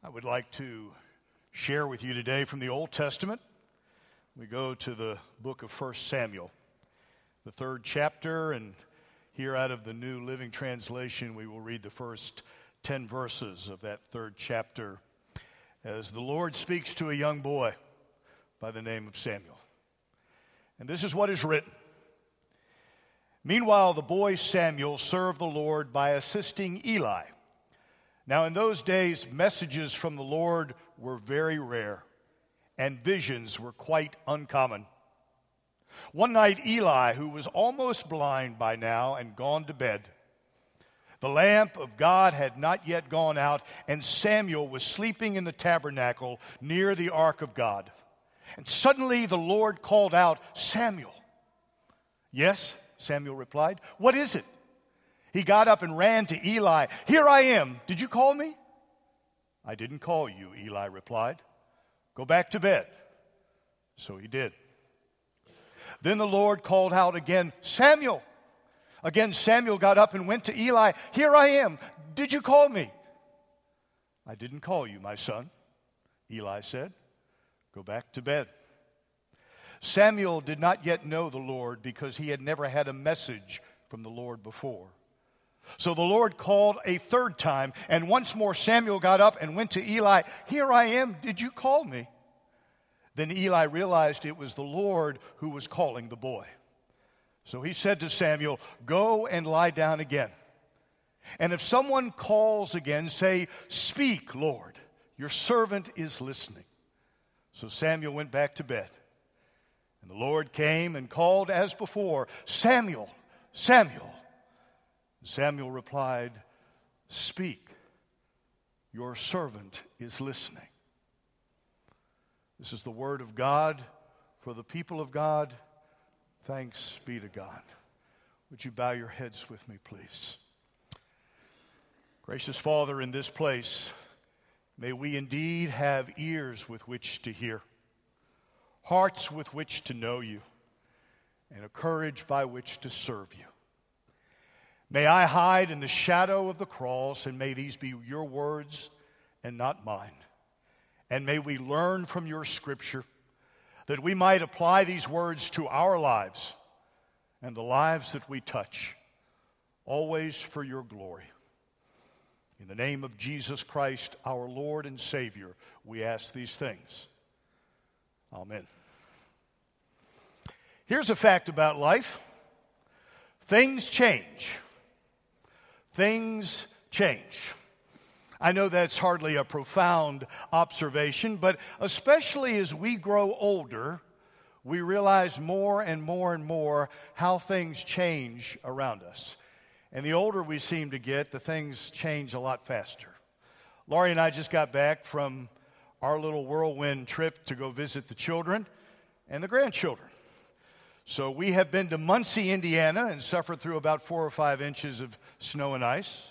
I would like to share with you today from the Old Testament. We go to the book of 1 Samuel, the third chapter, and here out of the New Living Translation, we will read the first 10 verses of that third chapter as the Lord speaks to a young boy by the name of Samuel. And this is what is written. Meanwhile, the boy Samuel served the Lord by assisting Eli. Now, in those days, messages from the Lord were very rare, and visions were quite uncommon. One night, Eli, who was almost blind by now and gone to bed, the lamp of God had not yet gone out, and Samuel was sleeping in the tabernacle near the ark of God. And suddenly the Lord called out, Samuel. Yes, Samuel replied. What is it? He got up and ran to Eli. Here I am. Did you call me? I didn't call you, Eli replied. Go back to bed. So he did. Then the Lord called out again, Samuel. Again, Samuel got up and went to Eli. Here I am. Did you call me? I didn't call you, my son, Eli said. Go back to bed. Samuel did not yet know the Lord because he had never had a message from the Lord before. So the Lord called a third time, and once more Samuel got up and went to Eli. Here I am. Did you call me? Then Eli realized it was the Lord who was calling the boy. So he said to Samuel, Go and lie down again. And if someone calls again, say, Speak, Lord, your servant is listening. So Samuel went back to bed. And the Lord came and called as before, Samuel, Samuel. Samuel replied, Speak, your servant is listening. This is the word of God for the people of God. Thanks be to God. Would you bow your heads with me, please? Gracious Father, in this place, may we indeed have ears with which to hear, hearts with which to know you, and a courage by which to serve you. May I hide in the shadow of the cross, and may these be your words and not mine. And may we learn from your scripture that we might apply these words to our lives and the lives that we touch, always for your glory. In the name of Jesus Christ, our Lord and Savior, we ask these things. Amen. Here's a fact about life things change things change. I know that's hardly a profound observation, but especially as we grow older, we realize more and more and more how things change around us. And the older we seem to get, the things change a lot faster. Laurie and I just got back from our little whirlwind trip to go visit the children and the grandchildren. So we have been to Muncie, Indiana, and suffered through about four or five inches of snow and ice.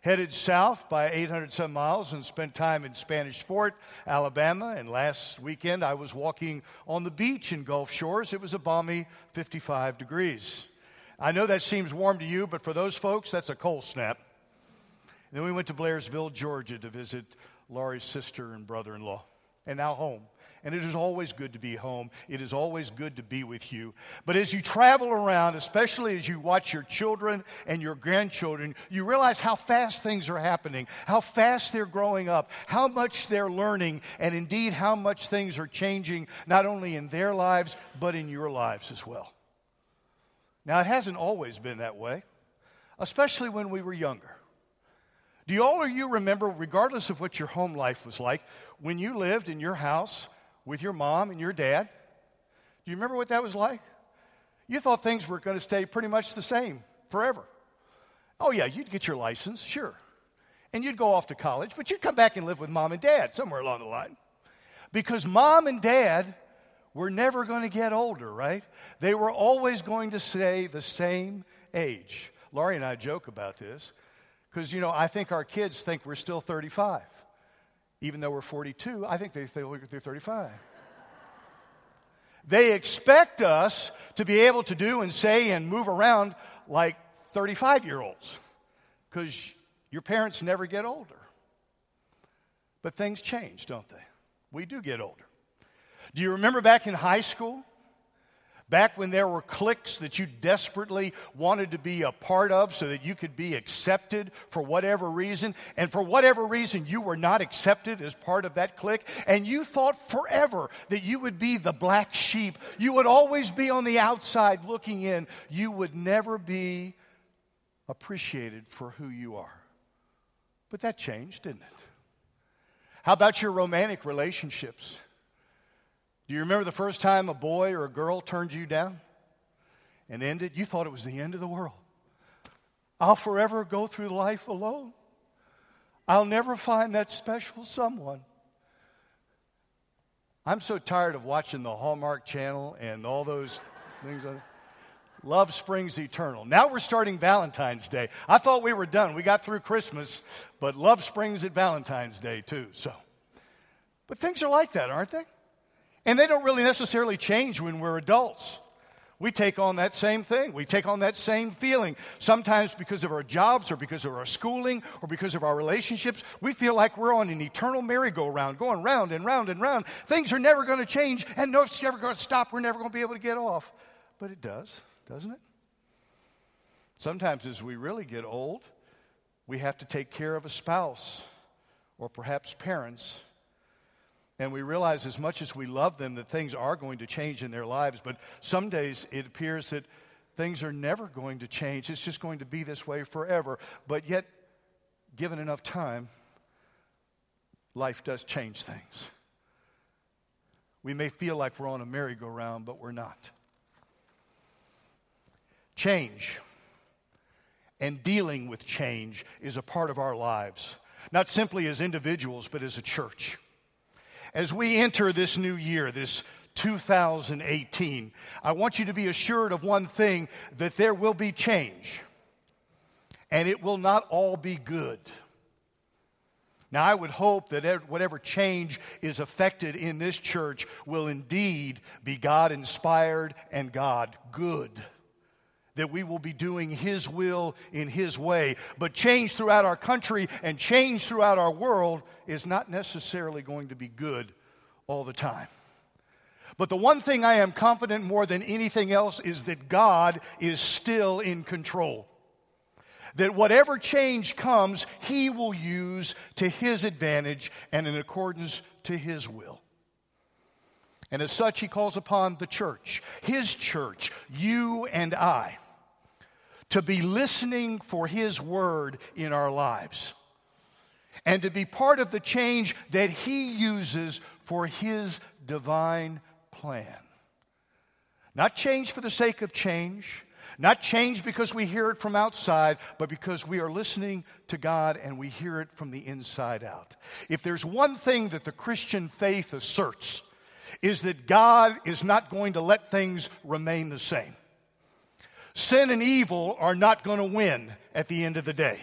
Headed south by 800 some miles and spent time in Spanish Fort, Alabama. And last weekend I was walking on the beach in Gulf Shores. It was a balmy 55 degrees. I know that seems warm to you, but for those folks, that's a cold snap. And then we went to Blairsville, Georgia to visit Laurie's sister and brother in law, and now home and it is always good to be home. It is always good to be with you. But as you travel around, especially as you watch your children and your grandchildren, you realize how fast things are happening, how fast they're growing up, how much they're learning, and indeed how much things are changing, not only in their lives, but in your lives as well. Now, it hasn't always been that way, especially when we were younger. Do you all of you remember, regardless of what your home life was like, when you lived in your house with your mom and your dad. Do you remember what that was like? You thought things were going to stay pretty much the same forever. Oh, yeah, you'd get your license, sure. And you'd go off to college, but you'd come back and live with mom and dad somewhere along the line. Because mom and dad were never going to get older, right? They were always going to stay the same age. Laurie and I joke about this because, you know, I think our kids think we're still 35 even though we're 42, I think they, at they're 35. They expect us to be able to do and say and move around like 35 year olds because your parents never get older. But things change, don't they? We do get older. Do you remember back in high school? Back when there were cliques that you desperately wanted to be a part of so that you could be accepted for whatever reason, and for whatever reason you were not accepted as part of that clique, and you thought forever that you would be the black sheep. You would always be on the outside looking in. You would never be appreciated for who you are. But that changed, didn't it? How about your romantic relationships? Do you remember the first time a boy or a girl turned you down and ended? You thought it was the end of the world. I'll forever go through life alone. I'll never find that special someone. I'm so tired of watching the Hallmark Channel and all those things. Love springs eternal. Now we're starting Valentine's Day. I thought we were done. We got through Christmas, but love springs at Valentine's Day too. So, but things are like that, aren't they? And they don't really necessarily change when we're adults. We take on that same thing. We take on that same feeling. Sometimes because of our jobs or because of our schooling or because of our relationships, we feel like we're on an eternal merry-go-round, going round and round and round. Things are never going to change, and no, it's never going to stop. We're never going to be able to get off. But it does, doesn't it? Sometimes as we really get old, we have to take care of a spouse or perhaps parents and we realize as much as we love them that things are going to change in their lives, but some days it appears that things are never going to change. It's just going to be this way forever. But yet, given enough time, life does change things. We may feel like we're on a merry-go-round, but we're not. Change and dealing with change is a part of our lives, not simply as individuals, but as a church. As we enter this new year, this 2018, I want you to be assured of one thing that there will be change, and it will not all be good. Now, I would hope that whatever change is affected in this church will indeed be God inspired and God good that we will be doing His will in His way. But change throughout our country and change throughout our world is not necessarily going to be good all the time. But the one thing I am confident more than anything else is that God is still in control. That whatever change comes, He will use to His advantage and in accordance to His will. And as such, He calls upon the church, His church, you and I, to be listening for His word in our lives and to be part of the change that He uses for His divine plan. Not change for the sake of change, not change because we hear it from outside, but because we are listening to God and we hear it from the inside out. If there's one thing that the Christian faith asserts, is that God is not going to let things remain the same. Sin and evil are not going to win at the end of the day.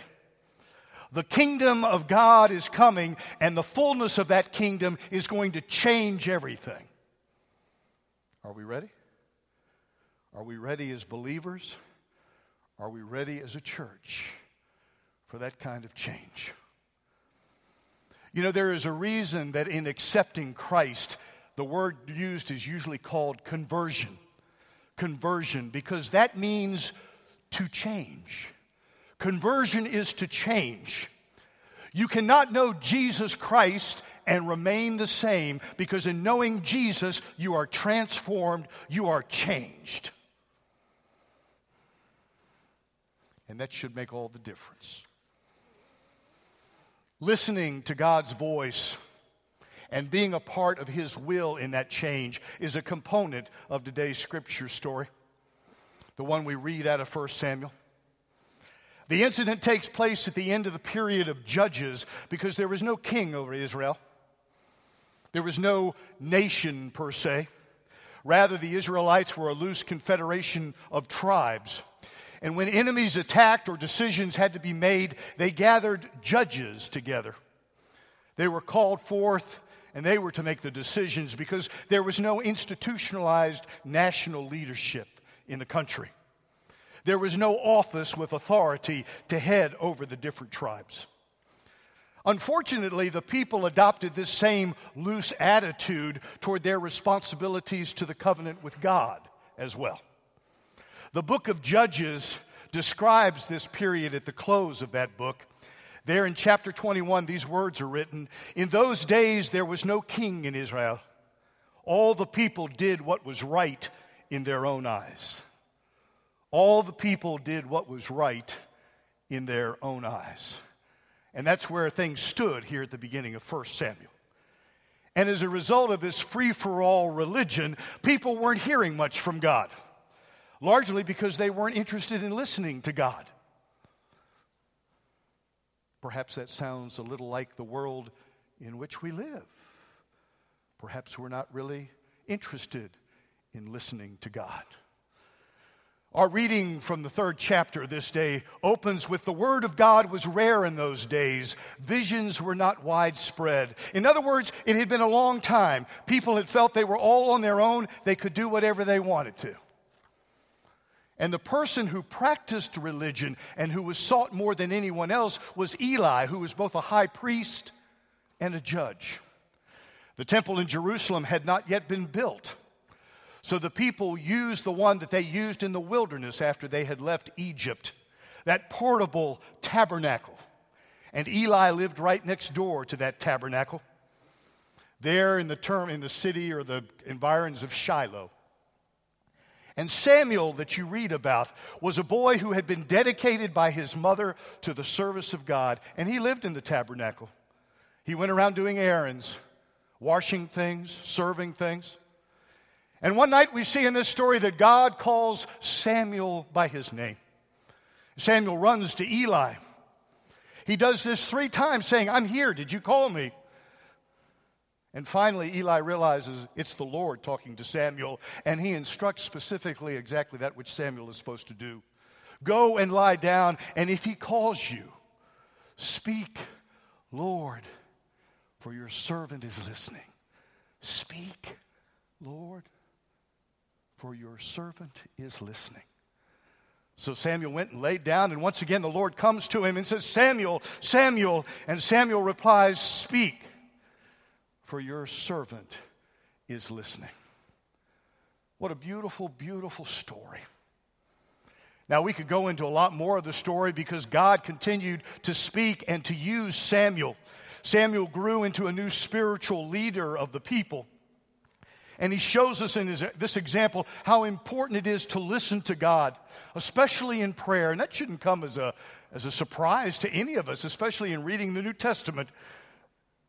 The kingdom of God is coming, and the fullness of that kingdom is going to change everything. Are we ready? Are we ready as believers? Are we ready as a church for that kind of change? You know, there is a reason that in accepting Christ, the word used is usually called conversion conversion because that means to change. Conversion is to change. You cannot know Jesus Christ and remain the same because in knowing Jesus, you are transformed, you are changed. And that should make all the difference. Listening to God's voice and being a part of His will in that change is a component of today's scripture story, the one we read out of 1 Samuel. The incident takes place at the end of the period of Judges because there was no king over Israel. There was no nation per se. Rather, the Israelites were a loose confederation of tribes. And when enemies attacked or decisions had to be made, they gathered judges together. They were called forth and they were to make the decisions because there was no institutionalized national leadership in the country. There was no office with authority to head over the different tribes. Unfortunately, the people adopted this same loose attitude toward their responsibilities to the covenant with God as well. The book of Judges describes this period at the close of that book. There in chapter 21, these words are written In those days, there was no king in Israel. All the people did what was right in their own eyes. All the people did what was right in their own eyes. And that's where things stood here at the beginning of 1 Samuel. And as a result of this free for all religion, people weren't hearing much from God, largely because they weren't interested in listening to God. Perhaps that sounds a little like the world in which we live. Perhaps we're not really interested in listening to God. Our reading from the third chapter this day opens with the Word of God was rare in those days. Visions were not widespread. In other words, it had been a long time. People had felt they were all on their own, they could do whatever they wanted to. And the person who practiced religion and who was sought more than anyone else was Eli, who was both a high priest and a judge. The temple in Jerusalem had not yet been built. So the people used the one that they used in the wilderness after they had left Egypt, that portable tabernacle. And Eli lived right next door to that tabernacle, there in the term in the city or the environs of Shiloh. And Samuel, that you read about, was a boy who had been dedicated by his mother to the service of God, and he lived in the tabernacle. He went around doing errands, washing things, serving things. And one night we see in this story that God calls Samuel by his name. Samuel runs to Eli. He does this three times, saying, I'm here. Did you call me? And finally, Eli realizes it's the Lord talking to Samuel, and he instructs specifically exactly that which Samuel is supposed to do Go and lie down, and if he calls you, speak, Lord, for your servant is listening. Speak, Lord for your servant is listening. So Samuel went and laid down, and once again the Lord comes to him and says, Samuel, Samuel. And Samuel replies, Speak, for your servant is listening. What a beautiful, beautiful story. Now, we could go into a lot more of the story because God continued to speak and to use Samuel. Samuel grew into a new spiritual leader of the people. And he shows us in his, this example how important it is to listen to God, especially in prayer. And that shouldn't come as a, as a surprise to any of us, especially in reading the New Testament,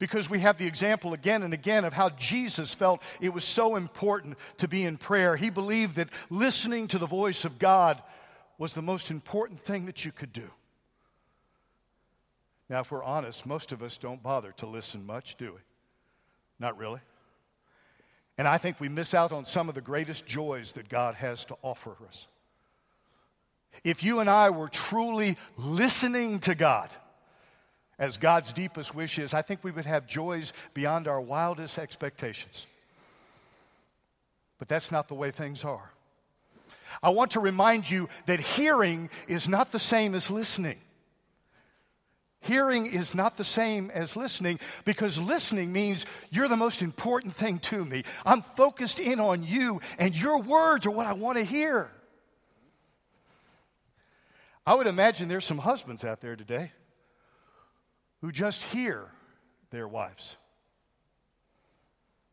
because we have the example again and again of how Jesus felt it was so important to be in prayer. He believed that listening to the voice of God was the most important thing that you could do. Now, if we're honest, most of us don't bother to listen much, do we? Not really. And I think we miss out on some of the greatest joys that God has to offer us. If you and I were truly listening to God as God's deepest wish is, I think we would have joys beyond our wildest expectations. But that's not the way things are. I want to remind you that hearing is not the same as listening. Hearing is not the same as listening because listening means you're the most important thing to me. I'm focused in on you, and your words are what I want to hear. I would imagine there's some husbands out there today who just hear their wives,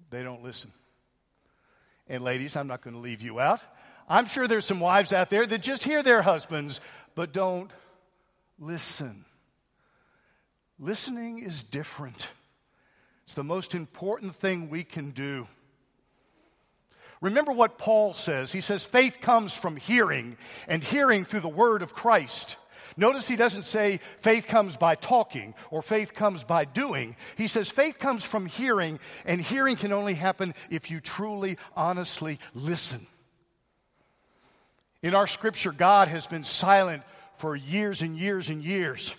they don't listen. And ladies, I'm not going to leave you out. I'm sure there's some wives out there that just hear their husbands, but don't listen. Listening is different. It's the most important thing we can do. Remember what Paul says. He says, faith comes from hearing, and hearing through the word of Christ. Notice he doesn't say faith comes by talking or faith comes by doing. He says faith comes from hearing, and hearing can only happen if you truly, honestly listen. In our scripture, God has been silent for years and years and years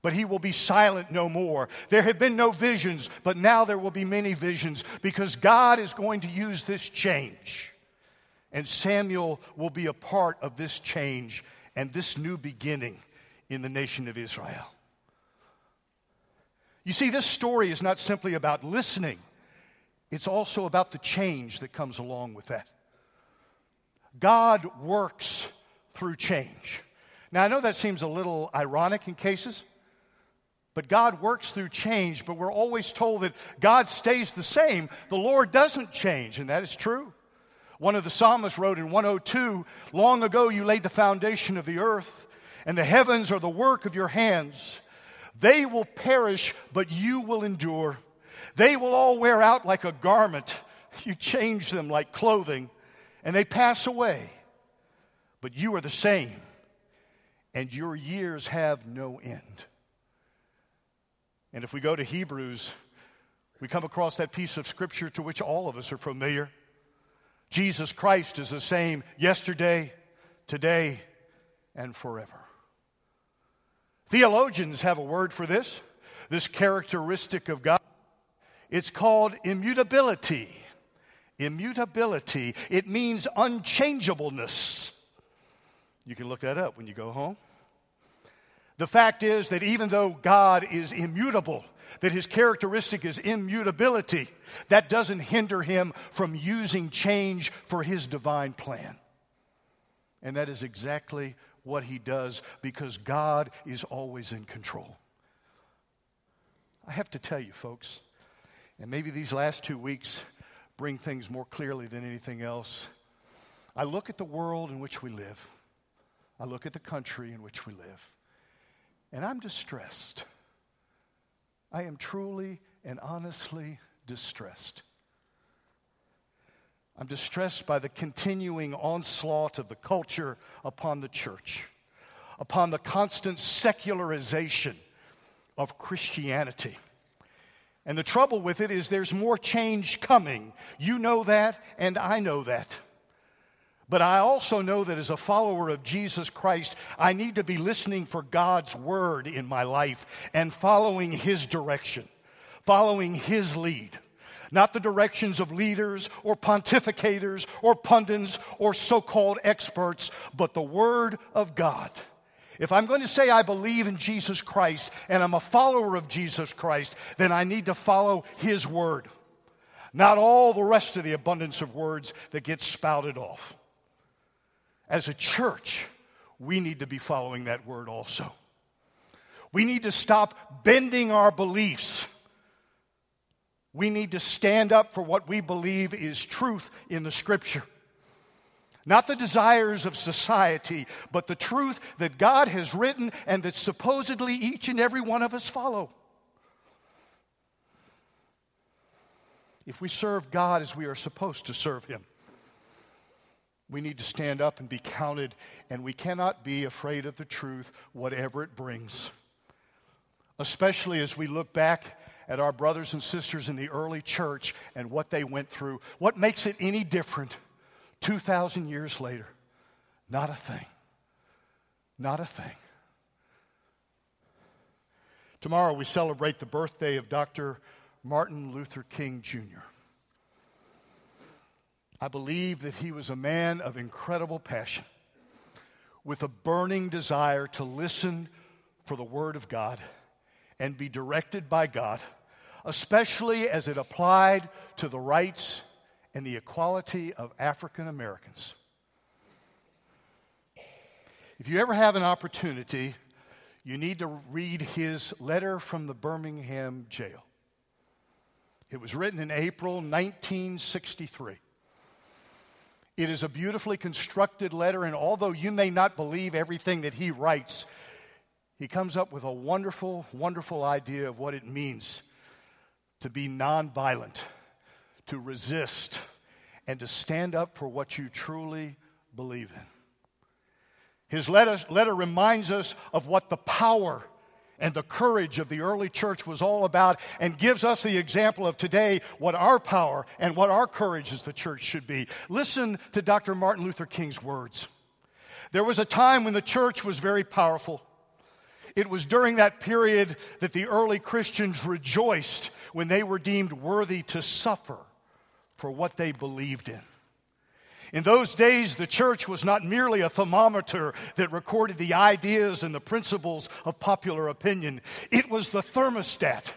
but he will be silent no more. There have been no visions, but now there will be many visions because God is going to use this change. And Samuel will be a part of this change and this new beginning in the nation of Israel. You see, this story is not simply about listening, it's also about the change that comes along with that. God works through change. Now, I know that seems a little ironic in cases, but God works through change, but we're always told that God stays the same. The Lord doesn't change, and that is true. One of the psalmists wrote in 102 Long ago you laid the foundation of the earth, and the heavens are the work of your hands. They will perish, but you will endure. They will all wear out like a garment. You change them like clothing, and they pass away. But you are the same, and your years have no end. And if we go to Hebrews, we come across that piece of scripture to which all of us are familiar. Jesus Christ is the same yesterday, today, and forever. Theologians have a word for this, this characteristic of God. It's called immutability. Immutability. It means unchangeableness. You can look that up when you go home. The fact is that even though God is immutable, that his characteristic is immutability, that doesn't hinder him from using change for his divine plan. And that is exactly what he does because God is always in control. I have to tell you, folks, and maybe these last two weeks bring things more clearly than anything else. I look at the world in which we live, I look at the country in which we live, and I'm distressed. I am truly and honestly distressed. I'm distressed by the continuing onslaught of the culture upon the church, upon the constant secularization of Christianity. And the trouble with it is there's more change coming. You know that, and I know that. But I also know that as a follower of Jesus Christ, I need to be listening for God's word in my life and following His direction, following His lead. Not the directions of leaders or pontificators or pundits or so called experts, but the Word of God. If I'm going to say I believe in Jesus Christ and I'm a follower of Jesus Christ, then I need to follow His Word, not all the rest of the abundance of words that get spouted off. As a church, we need to be following that word also. We need to stop bending our beliefs. We need to stand up for what we believe is truth in the scripture. Not the desires of society, but the truth that God has written and that supposedly each and every one of us follow. If we serve God as we are supposed to serve Him, we need to stand up and be counted, and we cannot be afraid of the truth, whatever it brings. Especially as we look back at our brothers and sisters in the early church and what they went through. What makes it any different 2,000 years later? Not a thing. Not a thing. Tomorrow we celebrate the birthday of Dr. Martin Luther King Jr. I believe that he was a man of incredible passion with a burning desire to listen for the Word of God and be directed by God, especially as it applied to the rights and the equality of African Americans. If you ever have an opportunity, you need to read his letter from the Birmingham jail. It was written in April 1963. It is a beautifully constructed letter, and although you may not believe everything that he writes, he comes up with a wonderful, wonderful idea of what it means to be nonviolent, to resist, and to stand up for what you truly believe in. His letter, letter reminds us of what the power and the courage of the early church was all about and gives us the example of today what our power and what our courage as the church should be. Listen to Dr. Martin Luther King's words. There was a time when the church was very powerful. It was during that period that the early Christians rejoiced when they were deemed worthy to suffer for what they believed in. In those days, the church was not merely a thermometer that recorded the ideas and the principles of popular opinion, it was the thermostat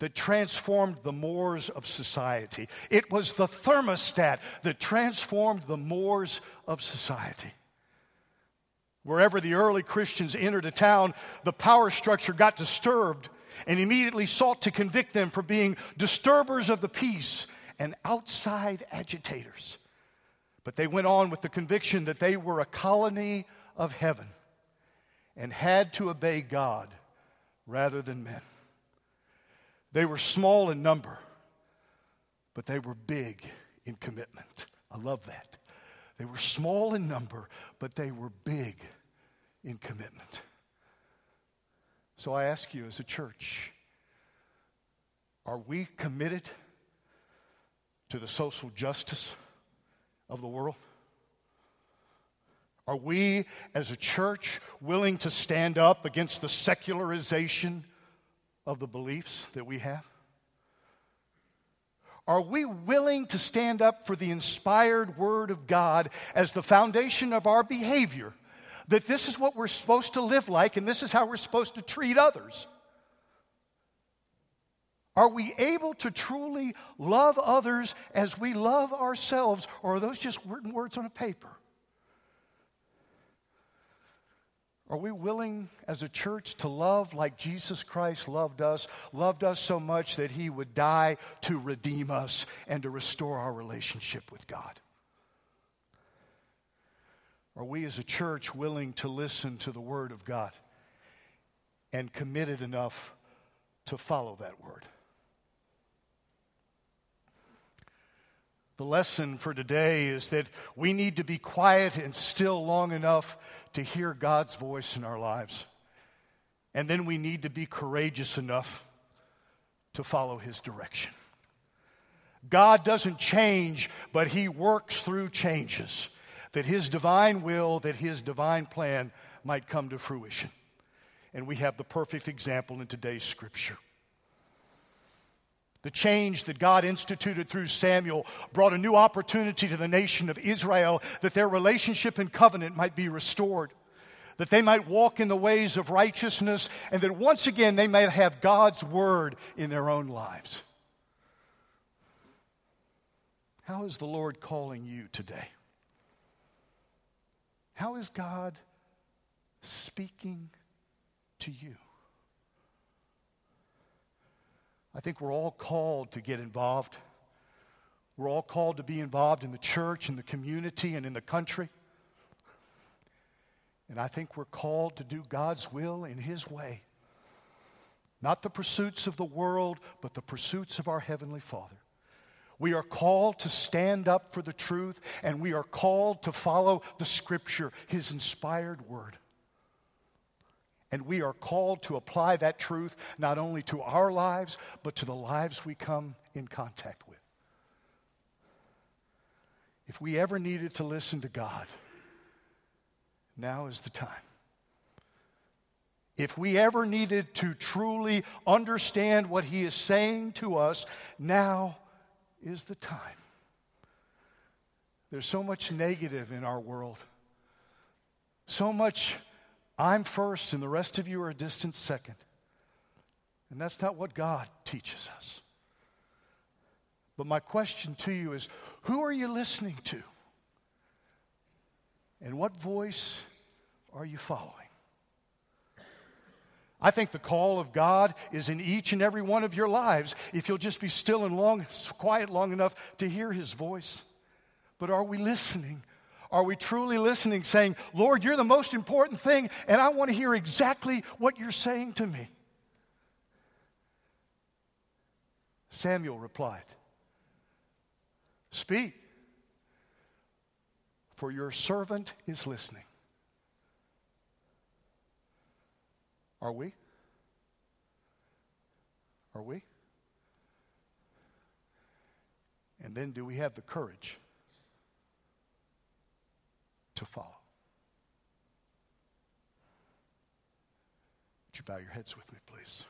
that transformed the mores of society. It was the thermostat that transformed the mores of society. Wherever the early Christians entered a town, the power structure got disturbed and immediately sought to convict them for being disturbers of the peace and outside agitators. But they went on with the conviction that they were a colony of heaven and had to obey God rather than men. They were small in number, but they were big in commitment. I love that. They were small in number, but they were big in commitment. So I ask you as a church, are we committed to the social justice of the world? Are we as a church willing to stand up against the secularization of the beliefs that we have? Are we willing to stand up for the inspired Word of God as the foundation of our behavior? That this is what we're supposed to live like and this is how we're supposed to treat others? Are we able to truly love others as we love ourselves, or are those just written words on a paper? Are we willing as a church to love like Jesus Christ loved us, loved us so much that he would die to redeem us and to restore our relationship with God? Are we as a church willing to listen to the Word of God and committed enough to follow that Word? The lesson for today is that we need to be quiet and still long enough to hear God's voice in our lives. And then we need to be courageous enough to follow His direction. God doesn't change, but He works through changes, that His divine will, that His divine plan might come to fruition. And we have the perfect example in today's scripture. The change that God instituted through Samuel brought a new opportunity to the nation of Israel that their relationship and covenant might be restored, that they might walk in the ways of righteousness, and that once again they might have God's word in their own lives. How is the Lord calling you today? How is God speaking to you? I think we're all called to get involved. We're all called to be involved in the church, in the community, and in the country. And I think we're called to do God's will in His way. Not the pursuits of the world, but the pursuits of our Heavenly Father. We are called to stand up for the truth, and we are called to follow the Scripture, His inspired Word. And we are called to apply that truth not only to our lives, but to the lives we come in contact with. If we ever needed to listen to God, now is the time. If we ever needed to truly understand what He is saying to us, now is the time. There's so much negative in our world, so much I'm first and the rest of you are a distant second. And that's not what God teaches us. But my question to you is who are you listening to? And what voice are you following? I think the call of God is in each and every one of your lives if you'll just be still and long, quiet long enough to hear his voice. But are we listening are we truly listening, saying, Lord, you're the most important thing, and I want to hear exactly what you're saying to me? Samuel replied, Speak, for your servant is listening. Are we? Are we? And then do we have the courage? To follow. Would you bow your heads with me, please?